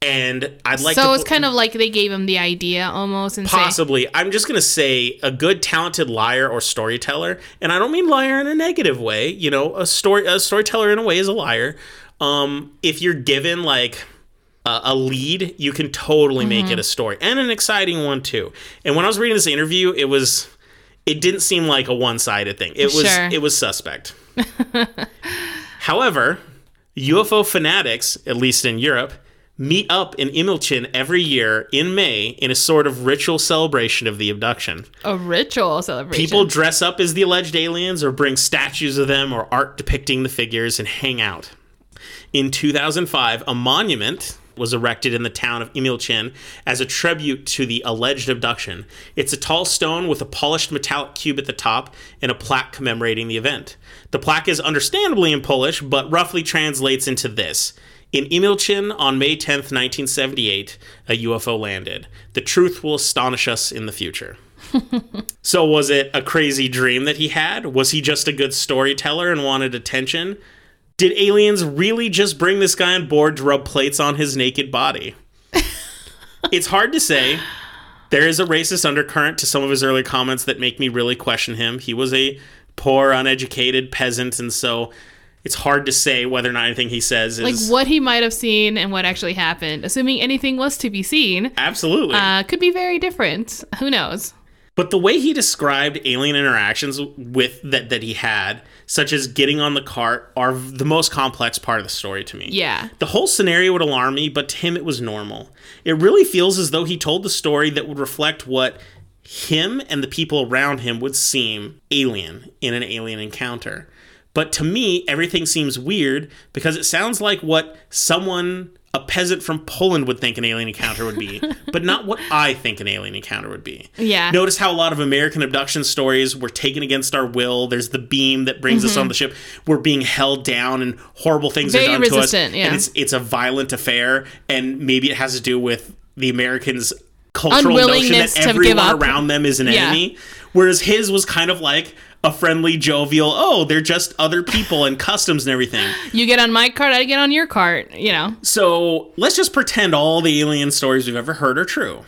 And I'd like so to it's kind of like they gave him the idea almost and say, Possibly. I'm just going to say a good talented liar or storyteller, and I don't mean liar in a negative way, you know, a story a storyteller in a way is a liar. Um, if you're given like a, a lead, you can totally make Mm-hmm. it a story and an exciting one too. And when I was reading this interview, it was it didn't seem like a one-sided thing. It was Sure. it was suspect. (laughs) However, UFO fanatics, at least in Europe, meet up in Emilcin every year in May in a sort of ritual celebration of the abduction. A ritual celebration. People dress up as the alleged aliens or bring statues of them or art depicting the figures and hang out. In 2005, a monument was erected in the town of Emilcin as a tribute to the alleged abduction. It's a tall stone with a polished metallic cube at the top and a plaque commemorating the event. The plaque is understandably in Polish, but roughly translates into this. In Emilcin on May 10th, 1978, a UFO landed. The truth will astonish us in the future. (laughs) So, was it a crazy dream that he had? Was he just a good storyteller and wanted attention? Did aliens really just bring this guy on board to rub plates on his naked body? (laughs) it's hard to say. There is a racist undercurrent to some of his early comments that make me really question him. He was a poor, uneducated peasant, and so it's hard to say whether or not anything he says is like what he might have seen and what actually happened, assuming anything was to be seen, absolutely. uh, could be very different. Who knows? But the way he described alien interactions with that that he had, such as getting on the cart, are the most complex part of the story to me. Yeah. The whole scenario would alarm me, but to him it was normal. It really feels as though he told the story that would reflect what him and the people around him would seem alien in an alien encounter. But to me, everything seems weird because it sounds like what someone, a peasant from Poland, would think an alien encounter would be, (laughs) but not what I think an alien encounter would be. Yeah. Notice how a lot of American abduction stories were taken against our will. There's the beam that brings us on the ship. We're being held down, and horrible things Mm-hmm. Very are done to us. resistant, yeah. And it's it's a violent affair, and maybe it has to do with the Americans' cultural notion that everyone around them is an Yeah. enemy. Whereas his was kind of like a friendly, jovial, oh, they're just other people and customs and everything. You get on my cart, I get on your cart. You know. So let's just pretend all the alien stories we've ever heard are true.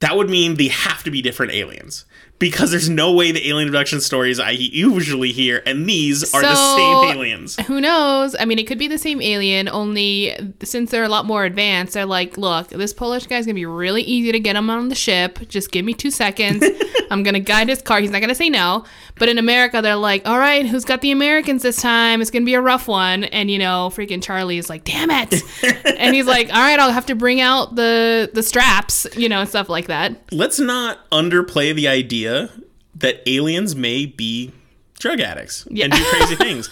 That would mean they have to be different aliens. Because there's no way the alien abduction stories I usually hear and these are the same aliens. Who knows? I mean, it could be the same alien, only since they're a lot more advanced, they're like, look, this Polish guy's gonna be really easy to get him on the ship. Just give me two seconds. (laughs) I'm gonna guide his car. He's not gonna say no. But in America, they're like, all right, who's got the Americans this time? It's gonna be a rough one. And you know, freaking Charlie is like, damn it. (laughs) and he's like, all right, I'll have to bring out the the straps, you know, and stuff like that. Let's not underplay the idea that aliens may be drug addicts and do crazy (laughs) things.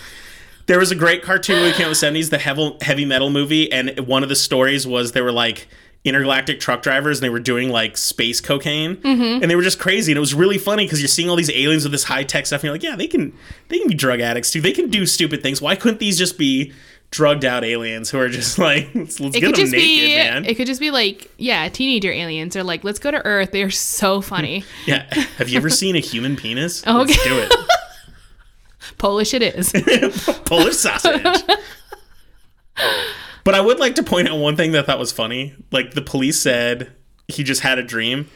There was a great cartoon movie came out in the 70s, the heavy metal movie, and one of the stories was they were like intergalactic truck drivers and they were doing like space cocaine mm-hmm. and they were just crazy and it was really funny because you're seeing all these aliens with this high-tech stuff and you're like yeah they can they can be drug addicts too they can do stupid things why couldn't these just be drugged out aliens who are just (laughs) like let's, let's It get could them just naked be man it could just be like, yeah, teenager aliens are like, let's go to Earth. They're so (laughs) funny. yeah have you ever seen a human penis (laughs) Okay. let's do it Polish it is. Polish sausage. But I would like to point out one thing that I thought was funny. Like the police said he just had a dream.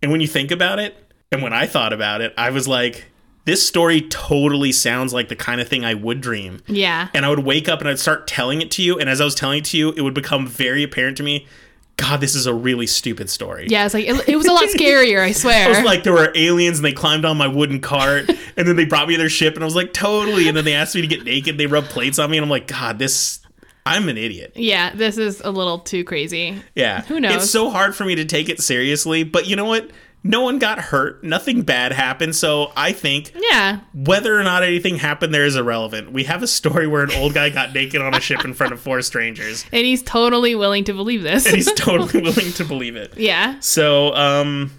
And when you think about it, and when I thought about it, I was like, this story totally sounds like the kind of thing I would dream. Yeah. And I would wake up and I'd start telling it to you. And as I was telling it to you, it would become very apparent to me God, this is a really stupid story. Yeah, it's like it, it was a lot (laughs) scarier, I swear. I was like, there were aliens and they climbed on my wooden cart and then they brought me to their ship and I was like, totally. And then they asked me to get naked. They rubbed plates on me and I'm like, God, this, I'm an idiot. yeah, this is a little too crazy. Yeah. Who knows? It's so hard for me to take it seriously. But you know what? No one got hurt. Nothing bad happened. So I think Yeah. whether or not anything happened there is irrelevant. We have a story where an old guy got naked on a ship in front of four strangers. (laughs) And he's totally willing to believe this. And he's (laughs) totally willing to believe it. yeah. So, um,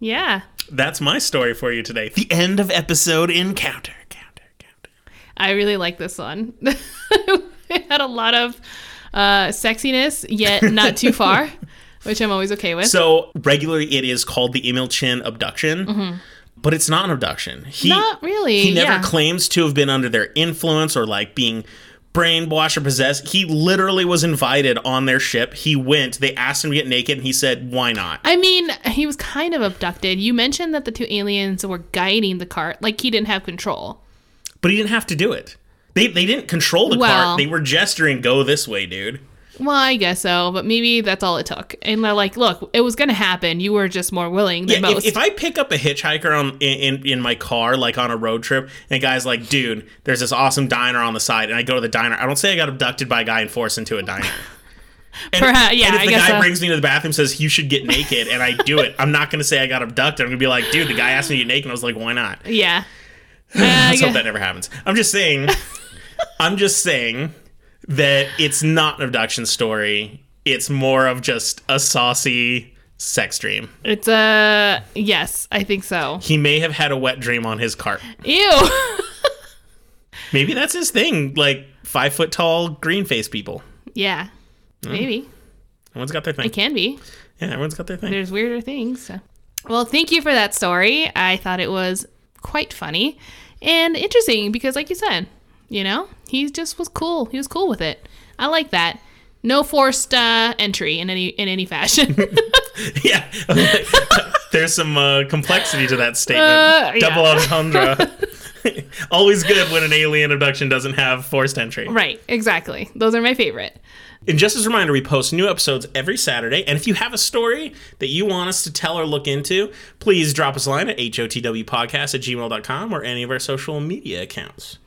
Yeah. that's my story for you today. The end of episode encounter. Counter, counter. I really like this one. (laughs) it (laughs) had a lot of uh, sexiness, yet not too far, (laughs) which I'm always okay with. So regularly, it is called the Emilcin abduction, but it's not an abduction. He Mm-hmm. not really. he never yeah. claims to have been under their influence or like being brainwashed or possessed. He literally was invited on their ship. He went. They asked him to get naked, and he said, "Why not?" I mean, he was kind of abducted. You mentioned that the two aliens were guiding the cart, like he didn't have control. But he didn't have to do it. They they didn't control the Well- cart. They were gesturing, "Go this way, dude." Well, I guess so, but maybe that's all it took. And they're like, look, it was going to happen. You were just more willing than Yeah, if, most. if I pick up a hitchhiker on in, in in my car, like on a road trip, and a guy's like, "Dude, there's this awesome diner on the side," and I go to the diner, I don't say I got abducted by a guy and forced into a diner. (laughs) And, Perhaps- yeah, and if the guy so. brings me to the bathroom, says you should get naked, and I do it, I'm not going to say I got abducted. I'm going to be like, "Dude, the guy asked me to get naked," and I was like, "Why not?" yeah. (laughs) Uh, Let's hope that never happens. I'm just saying. (laughs) I'm just saying that it's not an abduction story. It's more of just a saucy sex dream. It's a yes, I think so. He may have had a wet dream on his cart. Ew. (laughs) Maybe that's his thing. Like five foot tall green face people. yeah. Mm. Maybe Everyone's got their thing. it can be. Yeah, everyone's got their thing. There's weirder things. so. Well, thank you for that story. I thought it was quite funny and interesting because, like you said, you know, he just was cool. He was cool with it. I like that. No forced uh, entry in any in any fashion. (laughs) (laughs) yeah. (laughs) There's some uh, complexity to that statement. Uh, yeah. Double entendre. Always good when an alien abduction doesn't have forced entry. right. Exactly. Those are my favorite. And just as a reminder, we post new episodes every Saturday. And if you have a story that you want us to tell or look into, please drop us a line at hotwpodcast at gmail.com or any of our social media accounts.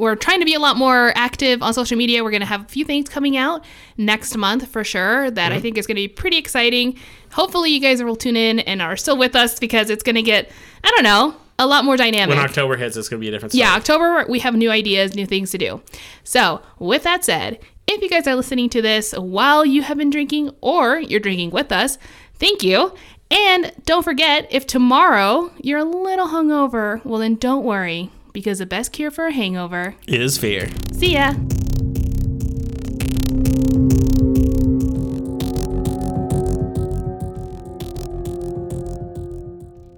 We're trying to be a lot more active on social media. We're going to have a few things coming out next month for sure that I mm-hmm. think is going to be pretty exciting. Hopefully, you guys will tune in and are still with us because it's going to get, I don't know, a lot more dynamic. When October hits, it's going to be a different story. yeah, October, we have new ideas, new things to do. So, with that said, if you guys are listening to this while you have been drinking or you're drinking with us, thank you. And don't forget, if tomorrow you're a little hungover, well, then don't worry because the best cure for a hangover Is fear. See ya.